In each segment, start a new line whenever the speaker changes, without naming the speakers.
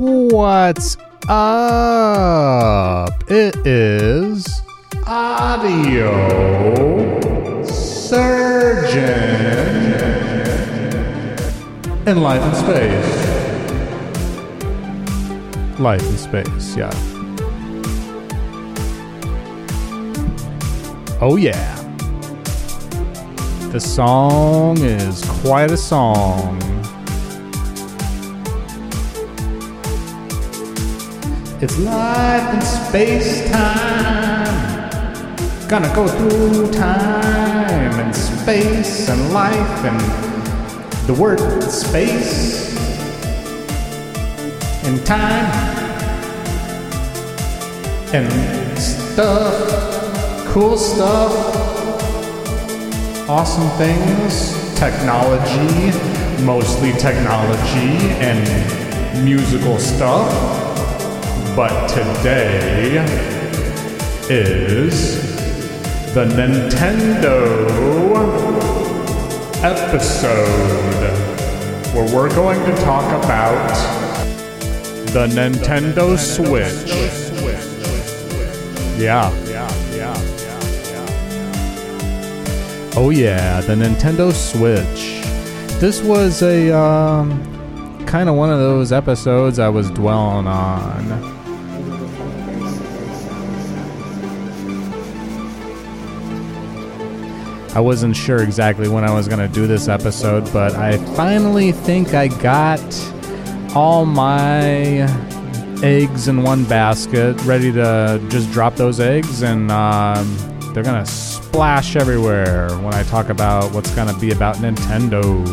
What's up? It is Audio Surgeon in Life in Space. Life in Space, yeah. Oh, yeah. The song is quite a song. It's life in space time. Gonna go through time and space and life and the word space. And time. And stuff, cool stuff, awesome things, technology, mostly technology and musical stuff. But today is the Nintendo episode where we're going to talk about the Nintendo Switch. Yeah. Oh yeah, the Nintendo Switch. This was a um, kind of one of those episodes I was dwelling on. I wasn't sure exactly when I was going to do this episode, but I finally think I got all my eggs in one basket, ready to just drop those eggs, and um, they're going to splash everywhere when I talk about what's going to be about Nintendo.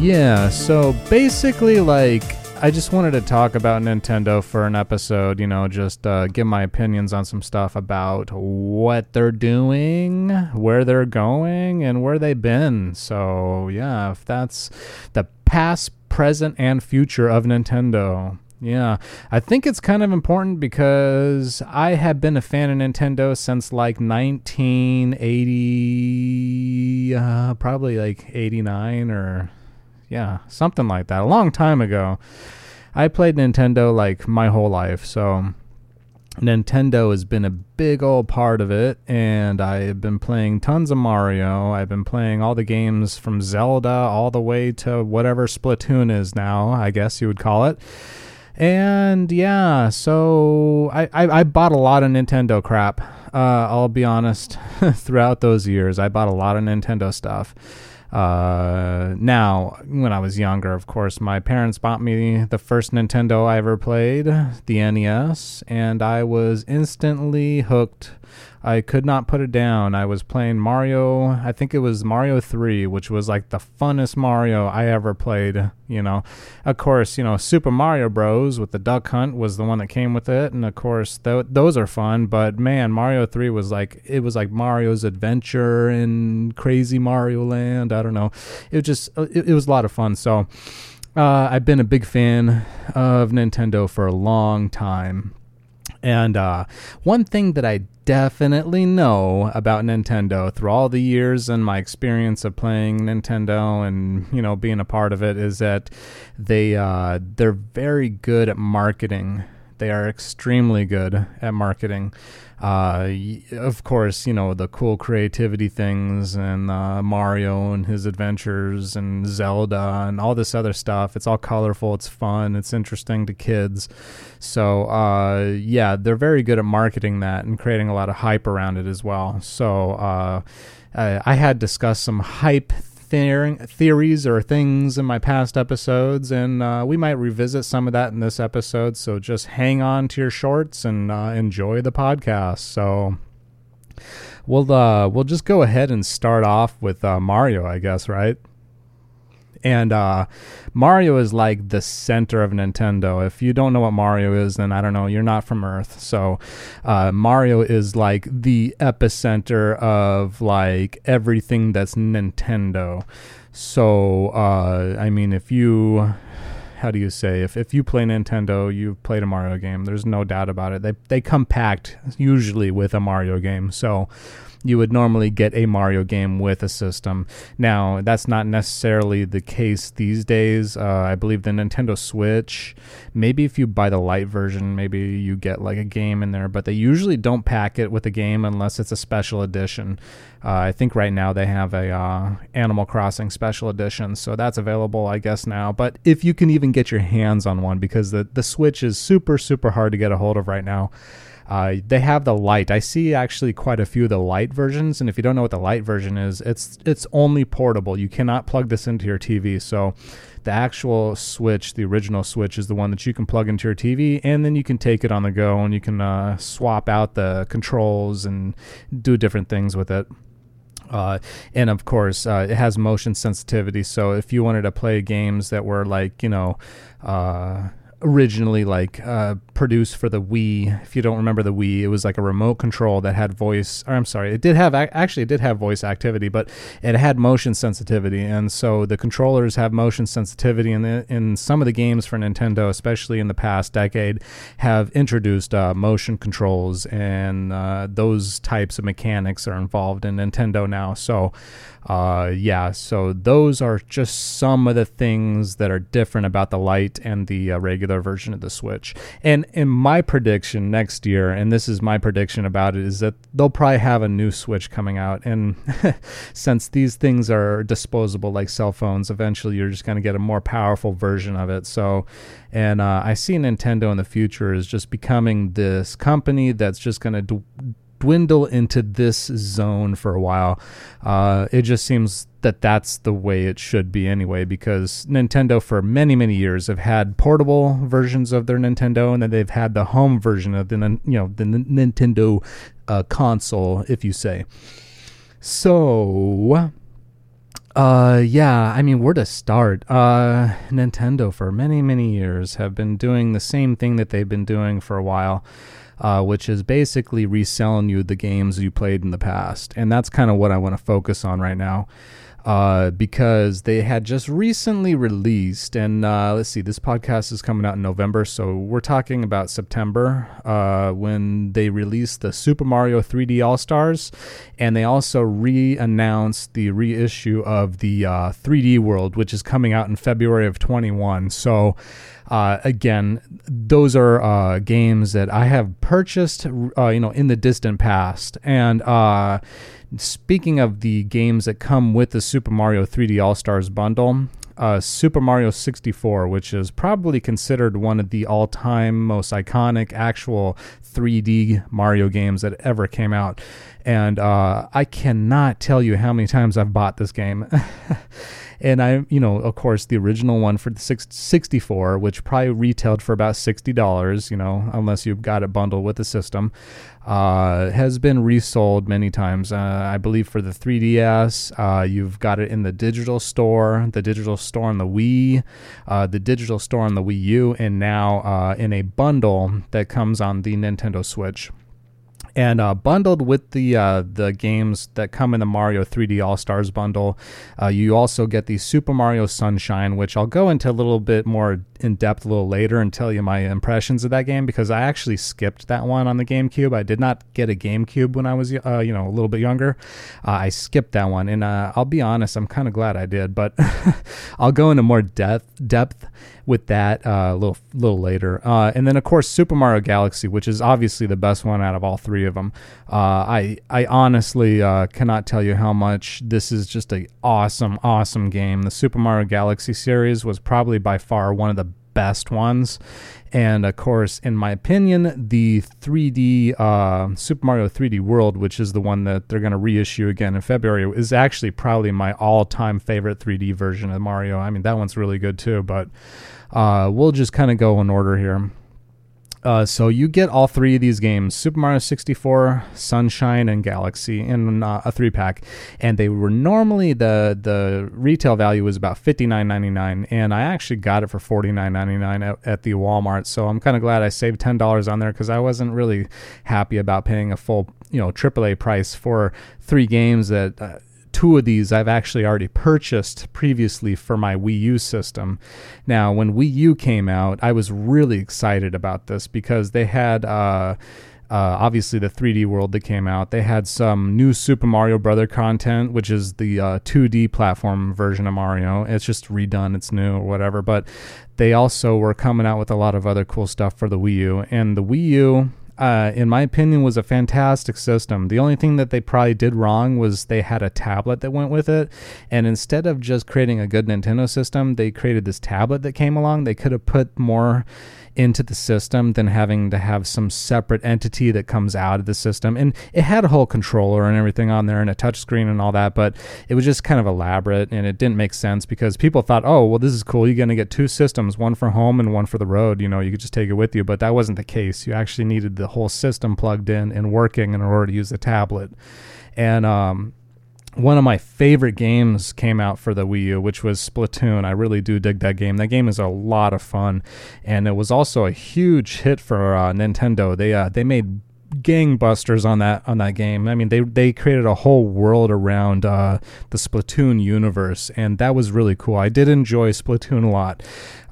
Yeah, so basically, like, I just wanted to talk about Nintendo for an episode, you know, just uh, give my opinions on some stuff about what they're doing, where they're going, and where they've been. So, yeah, if that's the past, present, and future of Nintendo. Yeah, I think it's kind of important because I have been a fan of Nintendo since like 1980, uh, probably like 89 or yeah, something like that, a long time ago. I played Nintendo like my whole life, so Nintendo has been a big old part of it, and I've been playing tons of Mario. I've been playing all the games from Zelda all the way to whatever Splatoon is now, I guess you would call it. And yeah, so I, I, I bought a lot of Nintendo crap. Uh, I'll be honest, throughout those years, I bought a lot of Nintendo stuff. Uh, now, when I was younger, of course, my parents bought me the first Nintendo I ever played, the NES, and I was instantly hooked. I could not put it down. I was playing Mario, I think it was Mario 3, which was like the funnest Mario I ever played, you know. Of course, you know, Super Mario Bros. with the Duck Hunt was the one that came with it, and of course, th- those are fun, but man, Mario 3 was like it was like Mario's adventure in crazy Mario Land. I don't know. It was just it, it was a lot of fun. So, uh, I've been a big fan of Nintendo for a long time. And uh, one thing that I definitely know about Nintendo through all the years and my experience of playing Nintendo and you know being a part of it is that they uh, they're very good at marketing. They are extremely good at marketing. Uh, of course, you know the cool creativity things and uh, Mario and his adventures and Zelda and all this other stuff. It's all colorful. It's fun. It's interesting to kids. So uh, yeah, they're very good at marketing that and creating a lot of hype around it as well. So uh, I had discussed some hype theories or things in my past episodes, and uh, we might revisit some of that in this episode. So just hang on to your shorts and uh, enjoy the podcast. So we'll uh, we'll just go ahead and start off with uh, Mario, I guess, right? And uh, Mario is like the center of Nintendo. If you don't know what Mario is, then I don't know, you're not from Earth. So uh, Mario is like the epicenter of like everything that's Nintendo. So uh, I mean, if you how do you say if, if you play Nintendo, you've played a Mario game. There's no doubt about it. They they come packed usually with a Mario game. So you would normally get a Mario game with a system. Now, that's not necessarily the case these days. Uh, I believe the Nintendo Switch, maybe if you buy the light version, maybe you get like a game in there, but they usually don't pack it with a game unless it's a special edition. Uh, I think right now they have a uh, Animal Crossing special edition, so that's available, I guess now. But if you can even get your hands on one, because the the Switch is super super hard to get a hold of right now. Uh, they have the light. I see actually quite a few of the light versions, and if you don't know what the light version is, it's it's only portable. You cannot plug this into your TV. So the actual Switch, the original Switch, is the one that you can plug into your TV, and then you can take it on the go, and you can uh, swap out the controls and do different things with it. Uh, and of course, uh, it has motion sensitivity. So if you wanted to play games that were like, you know, uh, originally like uh, produced for the Wii. If you don't remember the Wii, it was like a remote control that had voice. Or I'm sorry, it did have actually it did have voice activity, but it had motion sensitivity, and so the controllers have motion sensitivity. And in, in some of the games for Nintendo, especially in the past decade, have introduced uh, motion controls, and uh, those types of mechanics are involved in Nintendo now. So uh, yeah, so those are just some of the things that are different about the light and the uh, regular version of the Switch. And in my prediction next year, and this is my prediction about it, is that they'll probably have a new Switch coming out. And since these things are disposable like cell phones, eventually you're just going to get a more powerful version of it. So, and uh, I see Nintendo in the future is just becoming this company that's just going to d- dwindle into this zone for a while. Uh, it just seems that that's the way it should be anyway, because Nintendo for many many years have had portable versions of their Nintendo, and then they've had the home version of the you know the Nintendo uh, console, if you say. So. Uh yeah, I mean where to start? Uh Nintendo for many many years have been doing the same thing that they've been doing for a while uh, which is basically reselling you the games you played in the past. And that's kind of what I want to focus on right now. Uh, because they had just recently released, and uh, let's see, this podcast is coming out in November, so we're talking about September uh, when they released the Super Mario 3D All Stars, and they also re announced the reissue of the 3D uh, World, which is coming out in February of 21. So, uh, again, those are uh, games that I have purchased, uh, you know, in the distant past. And uh, speaking of the games that come with the Super Mario 3D All Stars bundle, uh, Super Mario 64, which is probably considered one of the all time most iconic actual 3D Mario games that ever came out. And uh, I cannot tell you how many times I've bought this game. and I, you know, of course, the original one for the 64, which probably retailed for about $60, you know, unless you've got it bundled with the system, uh, has been resold many times. Uh, I believe for the 3DS, uh, you've got it in the digital store, the digital store on the Wii, uh, the digital store on the Wii U, and now uh, in a bundle that comes on the Nintendo Switch and uh, bundled with the uh, the games that come in the Mario 3D All Stars bundle, uh, you also get the Super Mario Sunshine, which I'll go into a little bit more in depth a little later and tell you my impressions of that game because I actually skipped that one on the GameCube. I did not get a GameCube when I was uh, you know a little bit younger. Uh, I skipped that one, and uh, I'll be honest, I'm kind of glad I did. But I'll go into more depth depth with that uh, a little little later. Uh, and then of course Super Mario Galaxy, which is obviously the best one out of all three of them. Uh, I I honestly uh, cannot tell you how much this is just a awesome awesome game. The Super Mario Galaxy series was probably by far one of the best ones. And of course, in my opinion, the 3D uh, Super Mario 3D World, which is the one that they're going to reissue again in February, is actually probably my all-time favorite 3D version of Mario. I mean, that one's really good too. But uh, we'll just kind of go in order here. Uh, so you get all three of these games: Super Mario 64, Sunshine, and Galaxy in uh, a three pack. And they were normally the the retail value was about fifty nine ninety nine, and I actually got it for forty nine ninety nine at, at the Walmart. So I'm kind of glad I saved ten dollars on there because I wasn't really happy about paying a full you know AAA price for three games that. Uh, two of these I've actually already purchased previously for my Wii U system. Now, when Wii U came out, I was really excited about this because they had. Uh, Uh, obviously, the 3D World that came out. They had some new Super Mario Brother content, which is the uh, 2D platform version of Mario. It's just redone. It's new or whatever. But they also were coming out with a lot of other cool stuff for the Wii U. And the Wii U uh, in my opinion, was a fantastic system. The only thing that they probably did wrong was they had a tablet that went with it. And instead of just creating a good Nintendo system, they created this tablet that came along. They could have put more into the system than having to have some separate entity that comes out of the system. And it had a whole controller and everything on there and a touchscreen and all that, but it was just kind of elaborate and it didn't make sense because people thought, oh, well, this is cool. You're going to get two systems, one for home and one for the road. You know, you could just take it with you, but that wasn't the case. You actually needed the whole system plugged in and working in order to use the tablet. And, um, one of my favorite games came out for the Wii U, which was Splatoon. I really do dig that game. That game is a lot of fun, and it was also a huge hit for uh, Nintendo. They uh, they made gangbusters on that on that game. I mean, they they created a whole world around uh, the Splatoon universe, and that was really cool. I did enjoy Splatoon a lot,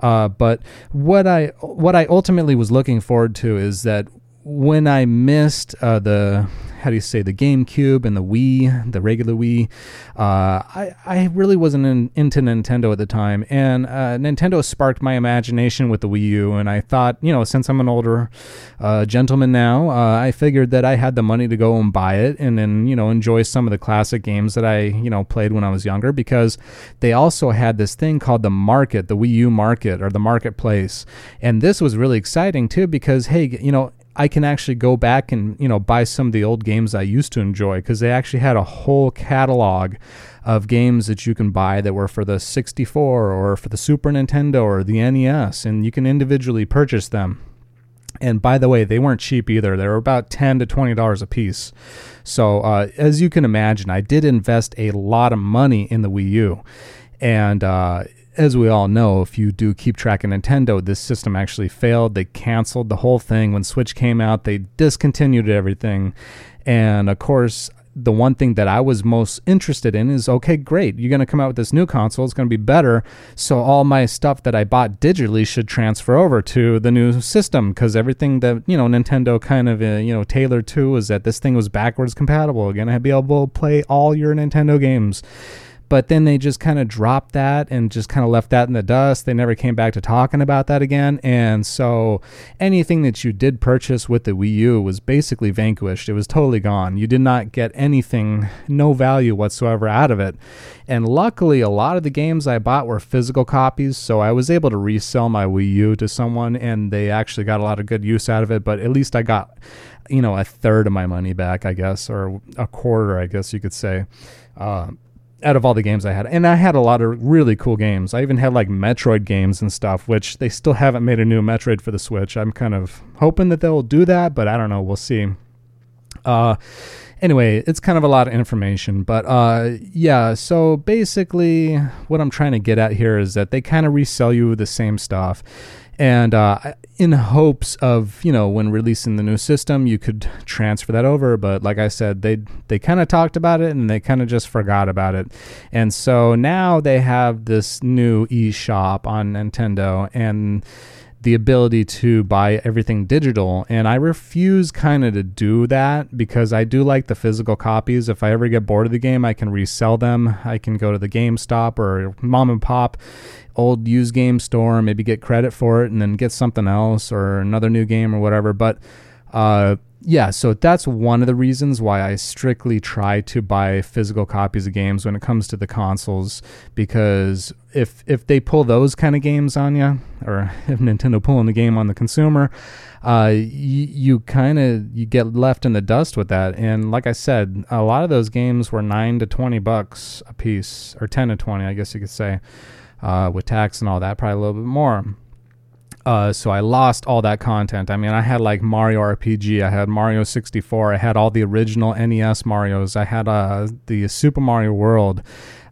uh, but what I what I ultimately was looking forward to is that when I missed uh, the how do you say the GameCube and the Wii, the regular Wii. Uh, I I really wasn't in, into Nintendo at the time, and uh, Nintendo sparked my imagination with the Wii U, and I thought, you know, since I'm an older uh, gentleman now, uh, I figured that I had the money to go and buy it, and then you know enjoy some of the classic games that I you know played when I was younger, because they also had this thing called the market, the Wii U market or the marketplace, and this was really exciting too, because hey, you know I can actually go back and you know buy some of the old games I used to enjoy because they actually had a whole catalog of games that you can buy that were for the 64 or for the Super Nintendo or the NES, and you can individually purchase them. And by the way, they weren't cheap either. They were about ten to twenty dollars a piece. So uh, as you can imagine, I did invest a lot of money in the Wii U, and uh, as we all know, if you do keep track of Nintendo, this system actually failed. They canceled the whole thing when Switch came out. They discontinued everything. And of course, the one thing that I was most interested in is okay, great, you're going to come out with this new console. It's going to be better. So all my stuff that I bought digitally should transfer over to the new system because everything that, you know, Nintendo kind of, uh, you know, tailored to was that this thing was backwards compatible. You're going to be able to play all your Nintendo games but then they just kind of dropped that and just kind of left that in the dust. They never came back to talking about that again. And so anything that you did purchase with the Wii U was basically vanquished. It was totally gone. You did not get anything, no value whatsoever out of it. And luckily, a lot of the games I bought were physical copies, so I was able to resell my Wii U to someone and they actually got a lot of good use out of it. But at least I got, you know, a third of my money back, I guess, or a quarter, I guess you could say. Uh, out of all the games I had. And I had a lot of really cool games. I even had like Metroid games and stuff, which they still haven't made a new Metroid for the Switch. I'm kind of hoping that they'll do that, but I don't know. We'll see. Uh, anyway, it's kind of a lot of information, but uh, yeah. So basically, what I'm trying to get at here is that they kind of resell you the same stuff and uh, in hopes of you know when releasing the new system you could transfer that over. But like i said they they kind of talked about it and they kind of just forgot about it. And so now they have this new eShop on nintendo and the ability to buy everything digital. And i refuse kind of to do that because i do like the physical copies. If i ever get bored of the game i can resell them. I can go to the gamestop or mom and pop old used game store, maybe get credit for it, and then get something else or another new game or whatever. But uh, yeah, so that's one of the reasons why I strictly try to buy physical copies of games when it comes to the consoles. Because if if they pull those kind of games on you, or if Nintendo pulling the game on the consumer, uh, you, you kind of you get left in the dust with that. And like I said, a lot of those games were nine to twenty bucks a piece, or ten to twenty, I guess you could say uh, with tax and all that, probably a little bit more. Uh, so I lost all that content. I mean, I had like Mario RPG, I had Mario 64, I had all the original NES Mario's, I had uh, the Super Mario World,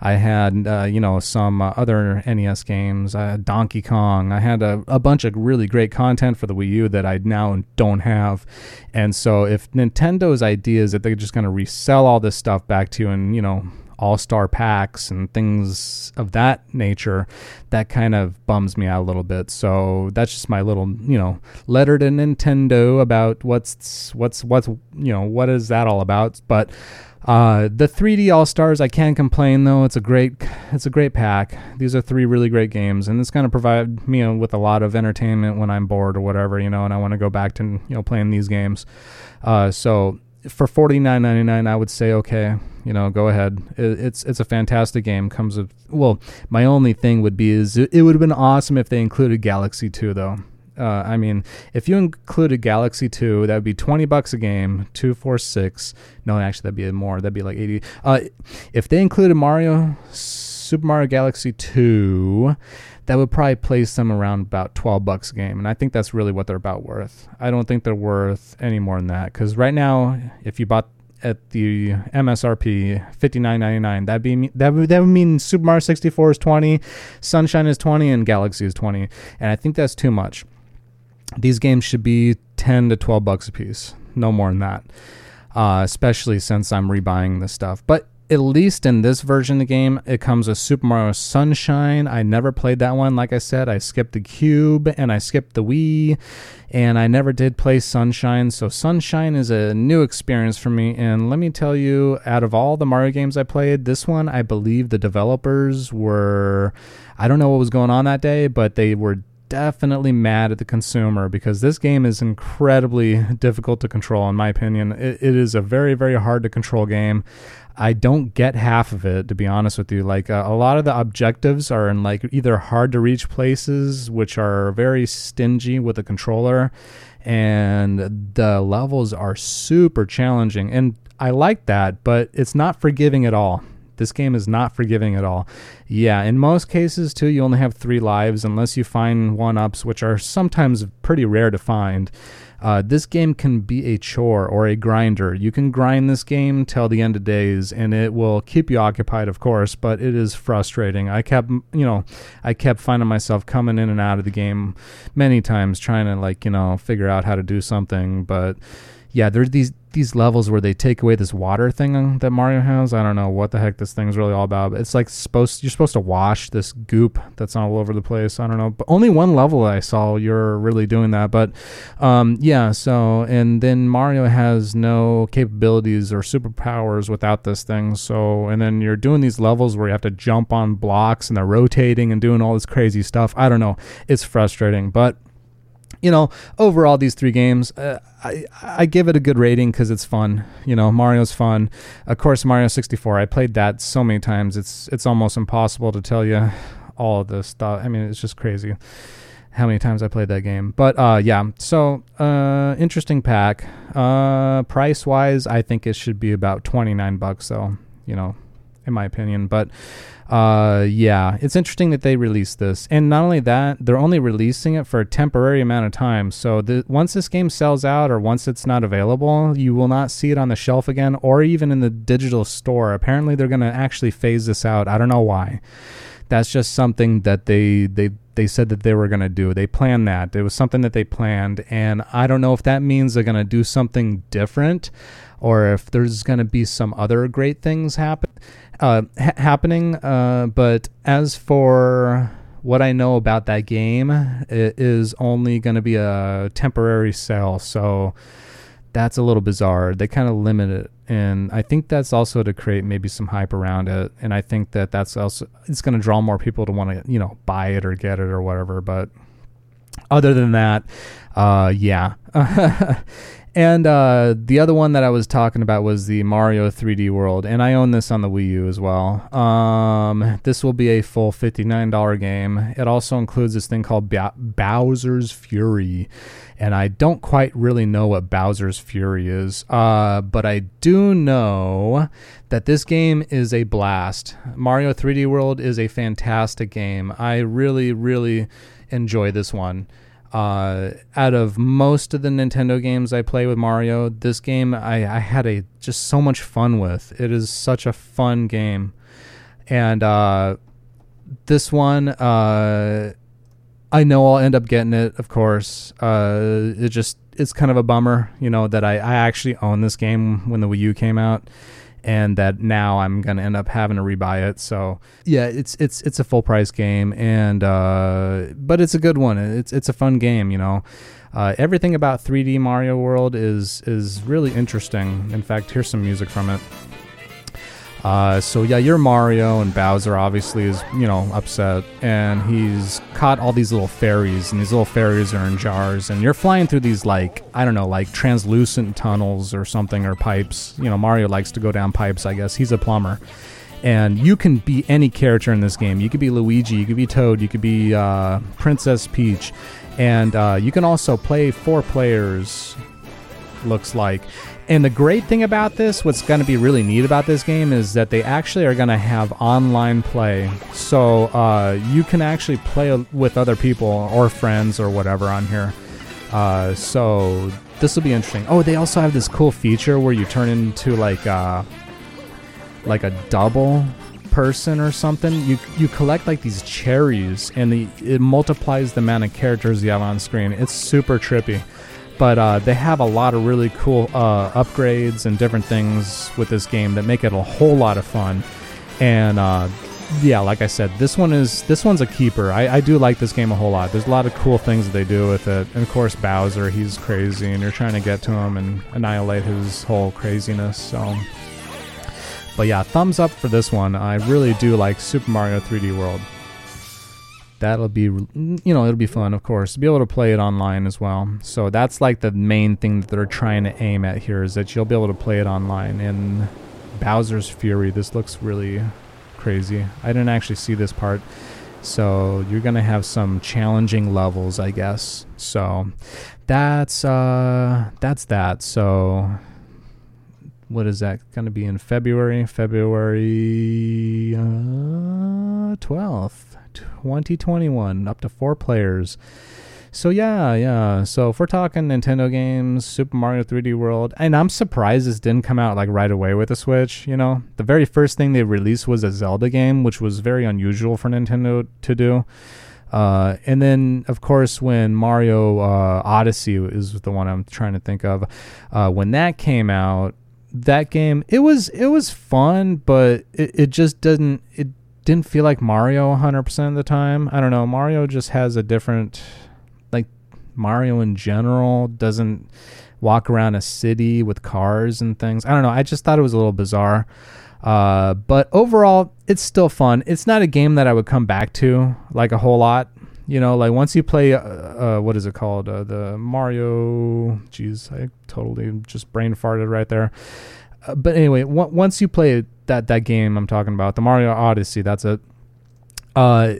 I had uh, you know some uh, other NES games, I Donkey Kong, I had a, a bunch of really great content for the Wii U that I now don't have. And so if Nintendo's idea is that they're just going to resell all this stuff back to you and you know all star packs and things of that nature, that kind of bums me out a little bit. So that's just my little, you know, letter to Nintendo about what's what's what's you know what is that all about. But uh, the 3D All Stars, I can't complain though. It's a great, it's a great pack. These are three really great games, and it's going to provide me with a lot of entertainment when I'm bored or whatever, you know, and I want to go back to you know playing these games. Uh, so for forty nine ninety nine, I would say okay, you know, go ahead. It, it's it's a fantastic game. Comes with well, my only thing would be is it, it would have been awesome if they included Galaxy Two though. Uh, I mean, if you included Galaxy 2, that would be 20 bucks a game, 246. No, actually, that'd be more. That'd be like 80. Uh, if they included Mario, Super Mario Galaxy 2, that would probably place them around about 12 bucks a game. And I think that's really what they're about worth. I don't think they're worth any more than that. Because right now, if you bought at the MSRP, fifty nine ninety nine. That be that would that would mean Super Mario sixty four is twenty, Sunshine is twenty, and Galaxy is twenty. And I think that's too much these games should be 10 to 12 bucks a piece no more than that uh, especially since i'm rebuying this stuff but at least in this version of the game it comes with super mario sunshine i never played that one like i said i skipped the cube and i skipped the wii and i never did play sunshine so sunshine is a new experience for me and let me tell you out of all the mario games i played this one i believe the developers were i don't know what was going on that day but they were definitely mad at the consumer because this game is incredibly difficult to control, in my opinion. it, it is a very, very hard to control game. I don't get half of it, to be honest with you. Like uh, a lot of the objectives are in like either hard to reach places, which are very stingy with the controller, and the levels are super challenging. And I like that, but it's not forgiving at all. This game is not forgiving at all. Yeah, in most cases, too, you only have three lives unless you find one ups, which are sometimes pretty rare to find. Uh, this game can be a chore or a grinder. You can grind this game till the end of days, and it will keep you occupied, of course. But it is frustrating. I kept, you know, I kept finding myself coming in and out of the game many times, trying to like, you know, figure out how to do something. But yeah, there's these these levels where they take away this water thing that Mario has. I don't know what the heck this thing's really all about. But it's like supposed you're supposed to wash this goop that's all over the place. I don't know. But only one level I saw you're really doing that. But um, yeah, so and then Mario has no capabilities or superpowers without this thing. So and then you're doing these levels where you have to jump on blocks and they're rotating and doing all this crazy stuff. I don't know. It's frustrating, but you know, overall, these three games, uh, I, I give it a good rating because it's fun. You know, Mario's fun. Of course, Mario 64. I played that so many times. It's it's almost impossible to tell you all of this stuff. I mean, it's just crazy how many times I played that game. But uh, yeah, so uh, interesting pack. Uh, price wise, I think it should be about 29 bucks. So you know, in my opinion. But uh, yeah, it's interesting that they released this, and not only that, they're only releasing it for a temporary amount of time. So the, once this game sells out, or once it's not available, you will not see it on the shelf again, or even in the digital store. Apparently, they're going to actually phase this out. I don't know why. That's just something that they they they said that they were going to do. They planned that. It was something that they planned, and I don't know if that means they're going to do something different or if there's going to be some other great things happen uh, ha- happening. Uh, but as for what I know about that game, it is only going to be a temporary sale. So that's a little bizarre. They kind of limit it, and I think that's also to create maybe some hype around it. And I think that that's also it's going to draw more people to want to you know buy it or get it or whatever. But other than that, uh, yeah. And uh, the other one that I was talking about was the Mario 3D World, and I own this on the Wii U as well. Um, this will be a full $59 game. It also includes this thing called Bowser's Fury, and I don't quite really know what Bowser's Fury is, uh, but I do know that this game is a blast. Mario 3D World is a fantastic game. I really, really enjoy this one. Uh, out of most of the Nintendo games I play with Mario, this game I, I had a just so much fun with. It is such a fun game, and uh, this one uh, I know I'll end up getting it. Of course, uh, it just it's kind of a bummer, you know, that I, I actually own this game when the Wii U came out, and that now I'm gonna end up having to rebuy it. So yeah, it's it's it's a full price game, and uh, but it's a good one. It's it's a fun game, you know. Uh, everything about 3D Mario World is is really interesting. In fact, here's some music from it. Uh, so yeah, you're Mario, and Bowser obviously is you know upset, and he's caught all these little fairies, and these little fairies are in jars, and you're flying through these like I don't know, like translucent tunnels or something or pipes. You know, Mario likes to go down pipes. I guess he's a plumber, and you can be any character in this game. You could be Luigi, you could be Toad, you could be uh, Princess Peach, and uh, you can also play four players. Looks like and the great thing about this, what's going to be really neat about this game, is that they actually are going to have online play. So uh, you can actually play with other people or friends or whatever on here. Uh, so this will be interesting. Oh, they also have this cool feature where you turn into like a, uh, like a double person or something. You you collect like these cherries, and the, it multiplies the amount of characters you have on screen. It's super trippy but uh, they have a lot of really cool uh, upgrades and different things with this game that make it a whole lot of fun. And uh, yeah, like I said, this one is this one's a keeper. I, I, do like this game a whole lot. There's a lot of cool things that they do with it, and of course Bowser, he's crazy, and you're trying to get to him and annihilate his whole craziness. So, but yeah, thumbs up for this one. I really do like Super Mario 3D World that'll be you know it'll be fun of course be able to play it online as well. So that's like the main thing that they're trying to aim at here is that you'll be able to play it online in bowser's fury. This looks really crazy. I didn't actually see this part. So you're gonna have some challenging levels i guess. So that's uh that's that. So what is that going to be in february? February uh, 12th 2021, up to four players. So yeah, yeah. So if we're talking Nintendo games, Super Mario 3D World, and I'm surprised this didn't come out like right away with the Switch. You know, the very first thing they released was a Zelda game, which was very unusual for Nintendo to do. Uh, and then, of course, when Mario uh, Odyssey is the one I'm trying to think of, uh, when that came out, that game it was it was fun, but it, it just doesn't it didn't feel like Mario 100% of the time. I don't know. Mario just has a different, like, Mario in general doesn't walk around a city with cars and things. I don't know. I just thought it was a little bizarre. Uh, but overall, it's still fun. It's not a game that I would come back to like a whole lot. You know, like once you play, uh, uh, what is it called? Uh, the Mario. Jeez, I totally just brain farted right there. Uh, but anyway, w- once you play that that game I'm talking about, the Mario Odyssey. That's it. Uh,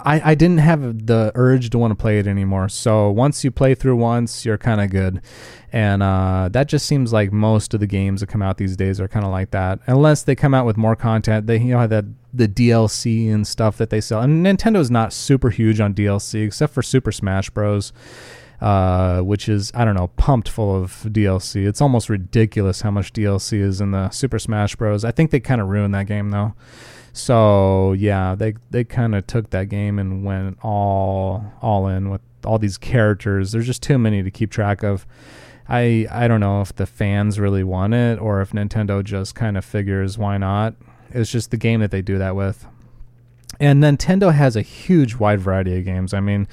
I I didn't have the urge to want to play it anymore. So once you play through once, you're kind of good, and uh, that just seems like most of the games that come out these days are kind of like that. Unless they come out with more content, they you know that the DLC and stuff that they sell. And Nintendo's not super huge on DLC except for Super Smash Bros uh, which is I don't know pumped full of DLC. It's almost ridiculous how much DLC is in the Super Smash Bros. I think they kind of ruined that game though. So yeah, they they kind of took that game and went all all in with all these characters. There's just too many to keep track of. I I don't know if the fans really want it or if Nintendo just kind of figures why not. It's just the game that they do that with. And Nintendo has a huge wide variety of games. I mean,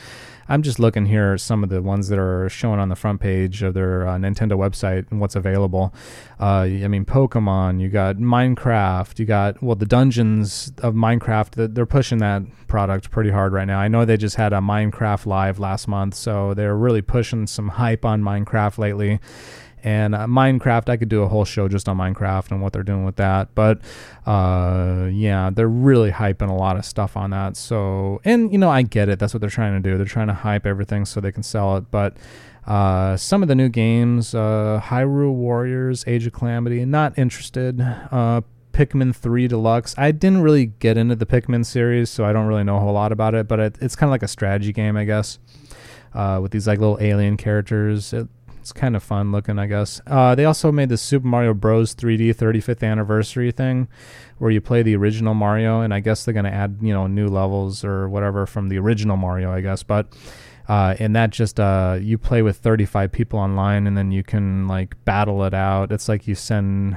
I'm just looking here some of the ones that are shown on the front page of their uh, Nintendo website and what's available. Uh, I mean, Pokemon, you got Minecraft, you got well the dungeons of Minecraft. They're pushing that product pretty hard right now. I know they just had a Minecraft live last month, so they're really pushing some hype on Minecraft lately. And uh, Minecraft, I could do a whole show just on Minecraft and what they're doing with that. But uh, yeah, they're really hyping a lot of stuff on that. So, and you know, I get it. That's what they're trying to do. They're trying to hype everything so they can sell it. But uh, some of the new games, uh, Hyrule Warriors, Age of Calamity, not interested. Uh, Pikmin 3 Deluxe. I didn't really get into the Pikmin series, so I don't really know a whole lot about it, but it, it's kind of like a strategy game, I guess, uh, with these like little alien characters. It it's kind of fun looking, I guess. Uh, they also made the Super Mario Bros. 3D 35th anniversary thing, where you play the original Mario, and I guess they're gonna add you know new levels or whatever from the original Mario, I guess. But uh, and that just uh, you play with 35 people online, and then you can like battle it out. It's like you send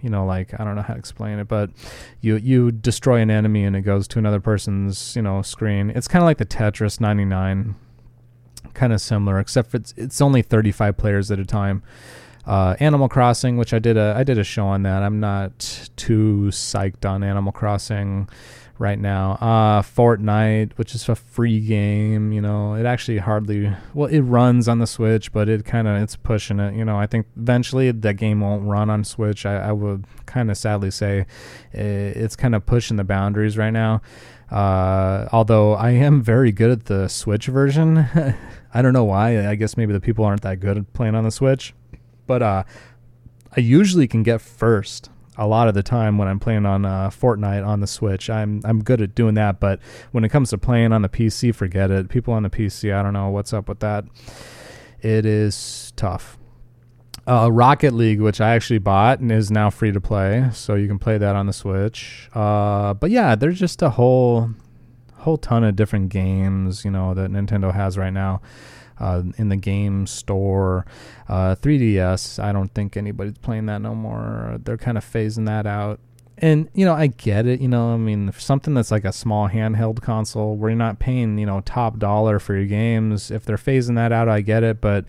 you know, like I don't know how to explain it, but you you destroy an enemy and it goes to another person's you know screen. It's kind of like the Tetris 99, kind of similar, except for it's it's only 35 players at a time. Uh, Animal Crossing, which I did a I did a show on that. I'm not too psyched on Animal Crossing right now. Uh, Fortnite, which is a free game, you know, it actually hardly well, it runs on the Switch, but it kind of it's pushing it. You know, I think eventually that game won't run on Switch. I, I would kind of sadly say it's kind of pushing the boundaries right now. Uh, although I am very good at the Switch version. I don't know why. I guess maybe the people aren't that good at playing on the Switch but uh, I usually can get first a lot of the time when I'm playing on uh, Fortnite on the Switch. I'm I'm good at doing that, but when it comes to playing on the PC, forget it. People on the PC, I don't know what's up with that. It is tough. Uh, Rocket League, which I actually bought and is now free to play, so you can play that on the Switch. Uh, but yeah, there's just a whole whole ton of different games, you know, that Nintendo has right now uh, in the game store. Uh, 3DS, I don't think anybody's playing that no more. They're kind of phasing that out. And you know, I get it. You know, I mean, something that's like a small handheld console where you're not paying, you know, top dollar for your games. If they're phasing that out, I get it. But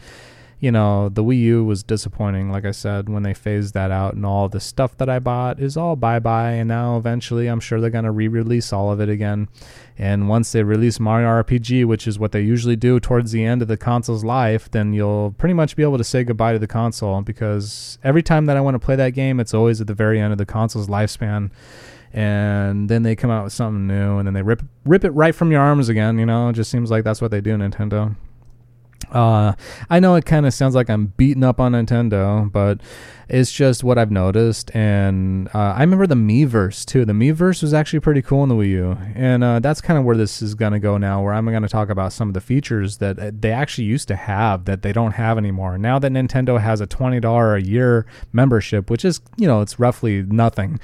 you know, the Wii U was disappointing, like I said, when they phased that out, and all the stuff that I bought is all bye bye. And now eventually, I'm sure they're going to re release all of it again. And once they release Mario RPG, which is what they usually do towards the end of the console's life, then you'll pretty much be able to say goodbye to the console because every time that I want to play that game, it's always at the very end of the console's lifespan and then they come out with something new and then they rip rip it right from your arms again you know it just seems like that's what they do nintendo uh, I know it kind of sounds like I'm beating up on Nintendo, but it's just what I've noticed. And uh, I remember the Miiverse too. The Miiverse was actually pretty cool in the Wii U, and uh, that's kind of where this is gonna go now. Where I'm gonna talk about some of the features that uh, they actually used to have that they don't have anymore. Now that Nintendo has a twenty dollar a year membership, which is you know it's roughly nothing.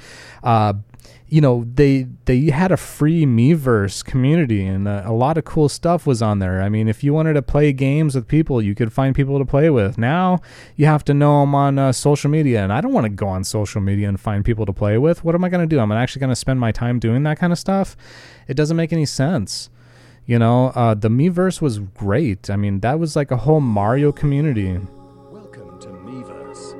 Uh, you know they they had a free Miiverse community and a, a, lot of cool stuff was on there. I mean, if you wanted to play games with people, you could find people to play with. Now you have to know them on uh, social media, and I don't want to go on social media and find people to play with. What am I going to do? I'm actually going to spend my time doing that kind of stuff. It doesn't make any sense. You know, uh, the Miiverse was great. I mean, that was like a whole Mario community.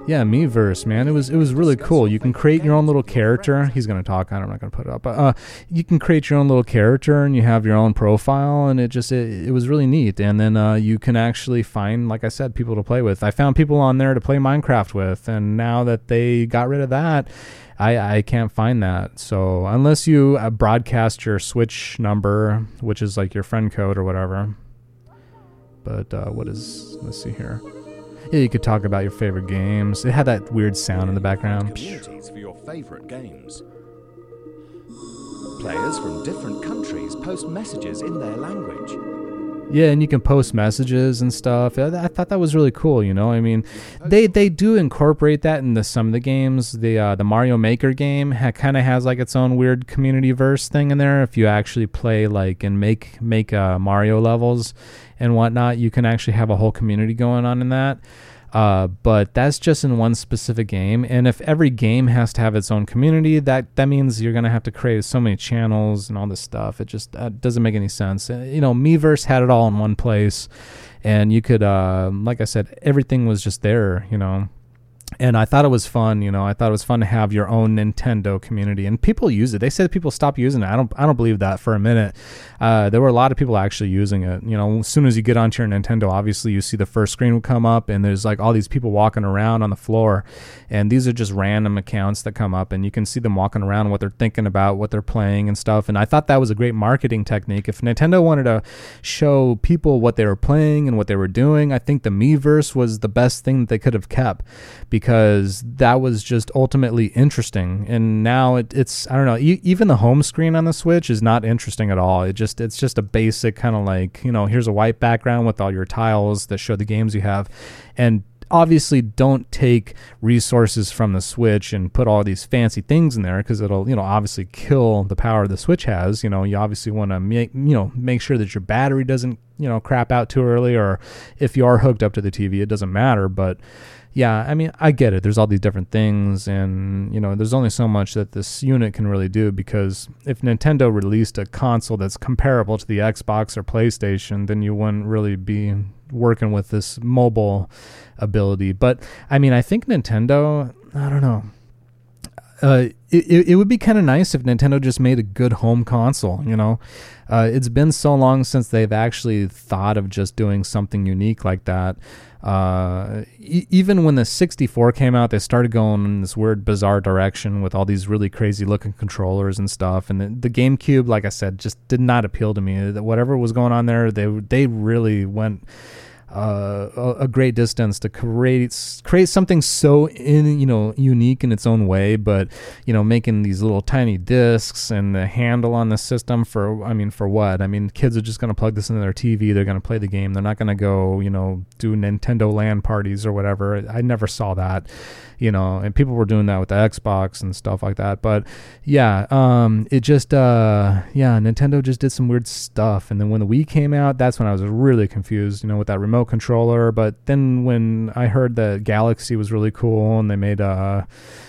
Yeah, Miiverse, man. It was it was really cool. You can create your own little character. He's gonna talk. I'm not gonna put it up, but uh, you can create your own little character and you have your own profile, and it just it, it was really neat. And then uh, you can actually find, like I said, people to play with. I found people on there to play Minecraft with, and now that they got rid of that. I, I can't find that. So unless you uh, broadcast your Switch number, which is like your friend code or whatever. But uh, what is? Let's see here. Yeah, you could talk about your favorite games. It had that weird sound in the background.
Communities for your favorite games. Players from different countries post messages in their language.
Yeah, and you can post messages and stuff. I, I, thought that was really cool. You know, I mean, they they do incorporate that into some of the games. The uh, the Mario Maker game ha- kind of has like its own weird community verse thing in there. If you actually play like and make make uh, Mario levels and whatnot, you can actually have a whole community going on in that. Uh, but that's just in one specific game. And if every game has to have its own community, that that means you're gonna have to create so many channels and all this stuff. It just uh, doesn't make any sense. Uh, you know, Miiverse had it all in one place, and you could, uh, like I said, everything was just there. You know and I thought it was fun. You know, I thought it was fun to have your own Nintendo community, and people use it. They said people stop using it. I don't. I don't believe that for a minute. Uh, there were a lot of people actually using it. You know, as soon as you get onto your Nintendo, obviously you see the first screen will come up, and there's like all these people walking around on the floor, and these are just random accounts that come up, and you can see them walking around, what they're thinking about, what they're playing, and stuff. And I thought that was a great marketing technique. If Nintendo wanted to show people what they were playing and what they were doing, I think the Miiverse was the best thing that they could have kept because that was just ultimately interesting. And now it, it's I don't know, e- even the home screen on the Switch is not interesting at all. It just it's just a basic kind of like you know here's a white background with all your tiles that show the games you have, and obviously don't take resources from the Switch and put all these fancy things in there because it'll, you know, obviously kill the power the Switch has. You know, you obviously want to make, you know, make sure that your battery doesn't, you know, crap out too early, or if you are hooked up to the TV, it doesn't matter. But yeah, I mean, I get it. There's all these different things, and you know, there's only so much that this unit can really do because if Nintendo released a console that's comparable to the Xbox or PlayStation, then you wouldn't really be working with this mobile ability. But I mean, I think Nintendo, I don't know. Uh, it, it would be kind of nice if Nintendo just made a good home console, you know? Uh, it's been so long since they've actually thought of just doing something unique like that. Uh, e- even when the 64 came out, they started going in this weird, bizarre direction with all these really crazy looking controllers and stuff. And the, the GameCube, like I said, just did not appeal to me. Whatever was going on there, they they really went uh, a, great distance to create create something so in you know unique in its own way, but you know making these little tiny discs and the handle on the system for I mean for what? I mean kids are just going to plug this into their TV. They're going to play the game. They're not going to go you know do Nintendo Land parties or whatever. I never saw that you know, and people were doing that with the Xbox and stuff like that. But yeah, um, it just, uh, yeah, Nintendo just did some weird stuff. And then when the Wii came out, that's when I was really confused, you know, with that remote controller. But then when I heard that Galaxy was really cool and they made, uh,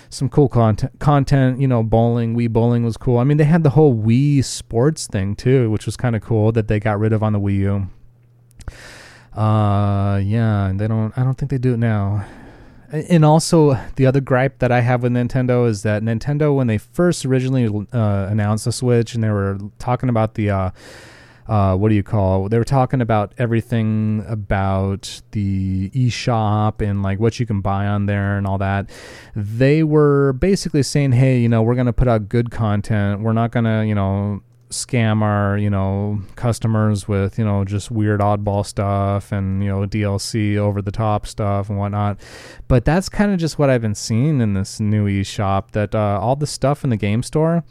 some cool content, content, you know, bowling, Wii bowling was cool. I mean, they had the whole Wii sports thing too, which was kind of cool that they got rid of on the Wii U. Uh, yeah, and they don't, I don't think they do it now and also the other gripe that I have with Nintendo is that Nintendo, when they first originally uh, announced the Switch, and they were talking about the uh, uh, what do you call? They were talking about everything about the eShop and like what you can buy on there and all that. They were basically saying, "Hey, you know, we're gonna put out good content. We're not gonna, you know." Scam our you know customers with you know just weird oddball stuff and you know DLC over the top stuff and whatnot. But that's kind of just what I've been seeing in this new eShop. That uh, all the stuff in the game store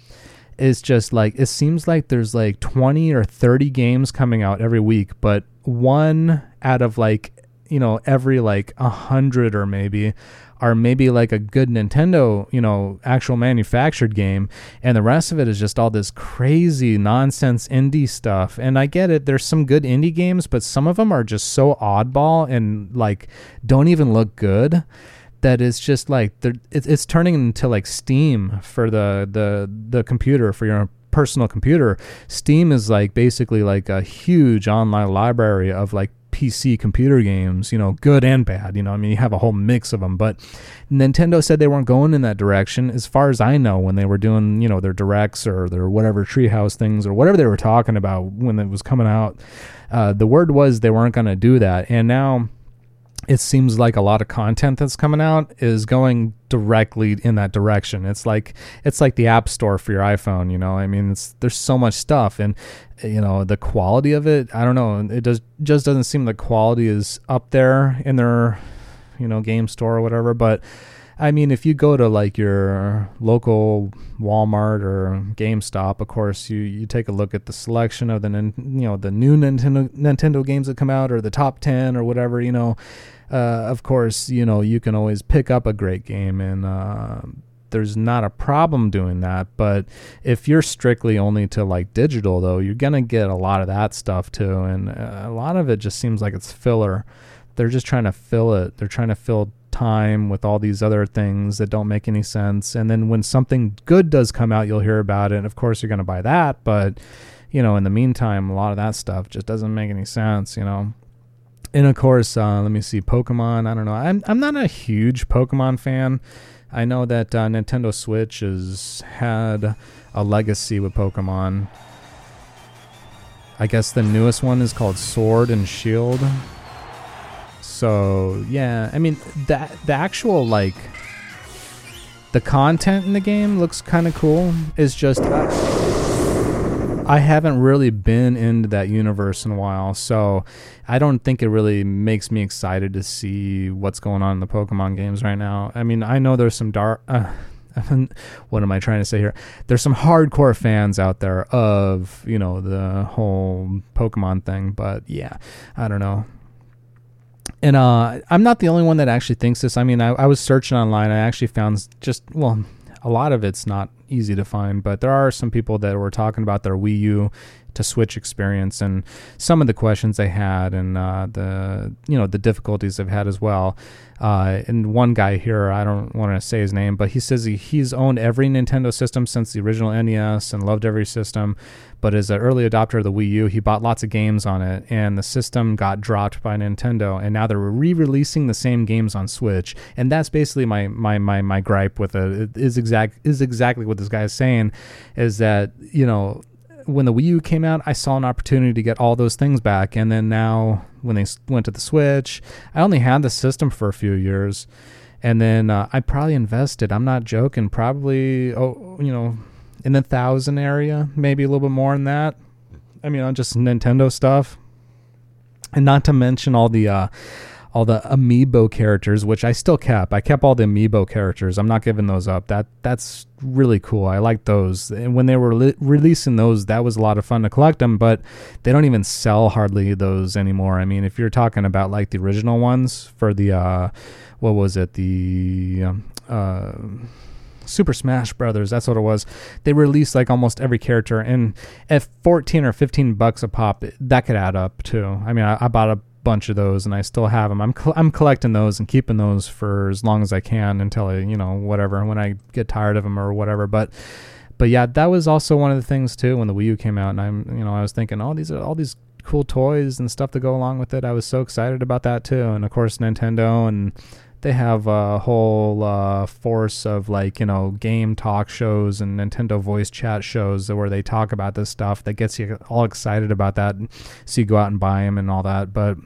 is just like it seems like there's like 20 or 30 games coming out every week, but one out of like you know every like a hundred or maybe are maybe like a good Nintendo, you know, actual manufactured game, and the rest of it is just all this crazy nonsense indie stuff. And I get it, there's some good indie games, but some of them are just so oddball and like don't even look good that it's just like it's, turning into like Steam for the the the computer for your personal computer. Steam is like basically like a huge online library of like PC computer games, you know, good and bad. You know, I mean, you have a whole mix of them. But Nintendo said they weren't going in that direction, as far as I know, when they were doing, you know, their directs or their whatever treehouse things or whatever they were talking about when it was coming out. Uh, the word was they weren't going to do that, and now it seems like a lot of content that's coming out is going directly in that direction. It's like it's like the app store for your iPhone, you know. I mean, there's so much stuff and you know, the quality of it, I don't know, it does just doesn't seem the quality is up there in their you know, game store or whatever, but I mean, if you go to like your local Walmart or GameStop, of course, you, you take a look at the selection of the you know the new Nintendo Nintendo games that come out or the top ten or whatever. You know, of course, you know you can always pick up a great game and. Uh, there's not a problem doing that, but if you're strictly only to like digital though, you're gonna get a lot of that stuff too, and uh, a lot of it just seems like it's filler. They're just trying to fill it. They're trying to fill time with all these other things that don't make any sense. And then when something good does come out, you'll hear about it. And of course, you're going to buy that. But, you know, in the meantime, a lot of that stuff just doesn't make any sense, you know. And of course, uh, let me see, Pokemon. I don't know. I'm, I'm not a huge Pokemon fan. I know that uh, Nintendo Switch has had a legacy with Pokemon. I guess the newest one is called Sword and Shield. So yeah, I mean that the actual like the content in the game looks kind of cool. It's just I haven't really been into that universe in a while, so I don't think it really makes me excited to see what's going on in the Pokemon games right now. I mean, I know there's some dark. Uh, what am I trying to say here? There's some hardcore fans out there of you know the whole Pokemon thing, but yeah, I don't know and uh, I'm not the only one that actually thinks this. I mean, I, I was searching online. I actually found just well, a lot of it's not easy to find, but there are some people that were talking about their Wii U to Switch experience and some of the questions they had and uh, the you know the difficulties they've had as well. Uh, and one guy here, I don't want to say his name, but he says he, he's owned every Nintendo system since the original NES and loved every system. But as an early adopter of the Wii U, he bought lots of games on it, and the system got dropped by Nintendo, and now they're re-releasing the same games on Switch. And that's basically my my my, my gripe with it. it is exact is exactly what this guy is saying, is that you know when the Wii U came out, I saw an opportunity to get all those things back, and then now when they went to the Switch, I only had the system for a few years, and then uh, I probably invested. I'm not joking. Probably, oh, you know, in the thousand area, maybe a little bit more than that. I mean, on just Nintendo stuff, and not to mention all the. Uh, all the amiibo characters, which I still kept. I kept all the amiibo characters. I'm not giving those up. That that's really cool. I like those. And when they were li- releasing those, that was a lot of fun to collect them. But they don't even sell hardly those anymore. I mean, if you're talking about like the original ones for the uh, what was it the um, uh, Super Smash Brothers. That's what it was. They released like almost every character, and at 14 or 15 bucks a pop, that could add up too. I mean, I, I bought a bunch of those and I still have them. I'm cl- I'm collecting those and keeping those for as long as I can until I, you know, whatever when I get tired of them or whatever. But but yeah, that was also one of the things too when the Wii U came out and I'm, you know, I was thinking, "Oh, these are all these cool toys and stuff to go along with it." I was so excited about that too. And of course, Nintendo and they have a whole uh, force of like you know game talk shows and Nintendo voice chat shows where they talk about this stuff that gets you all excited about that. So you go out and buy them and all that. But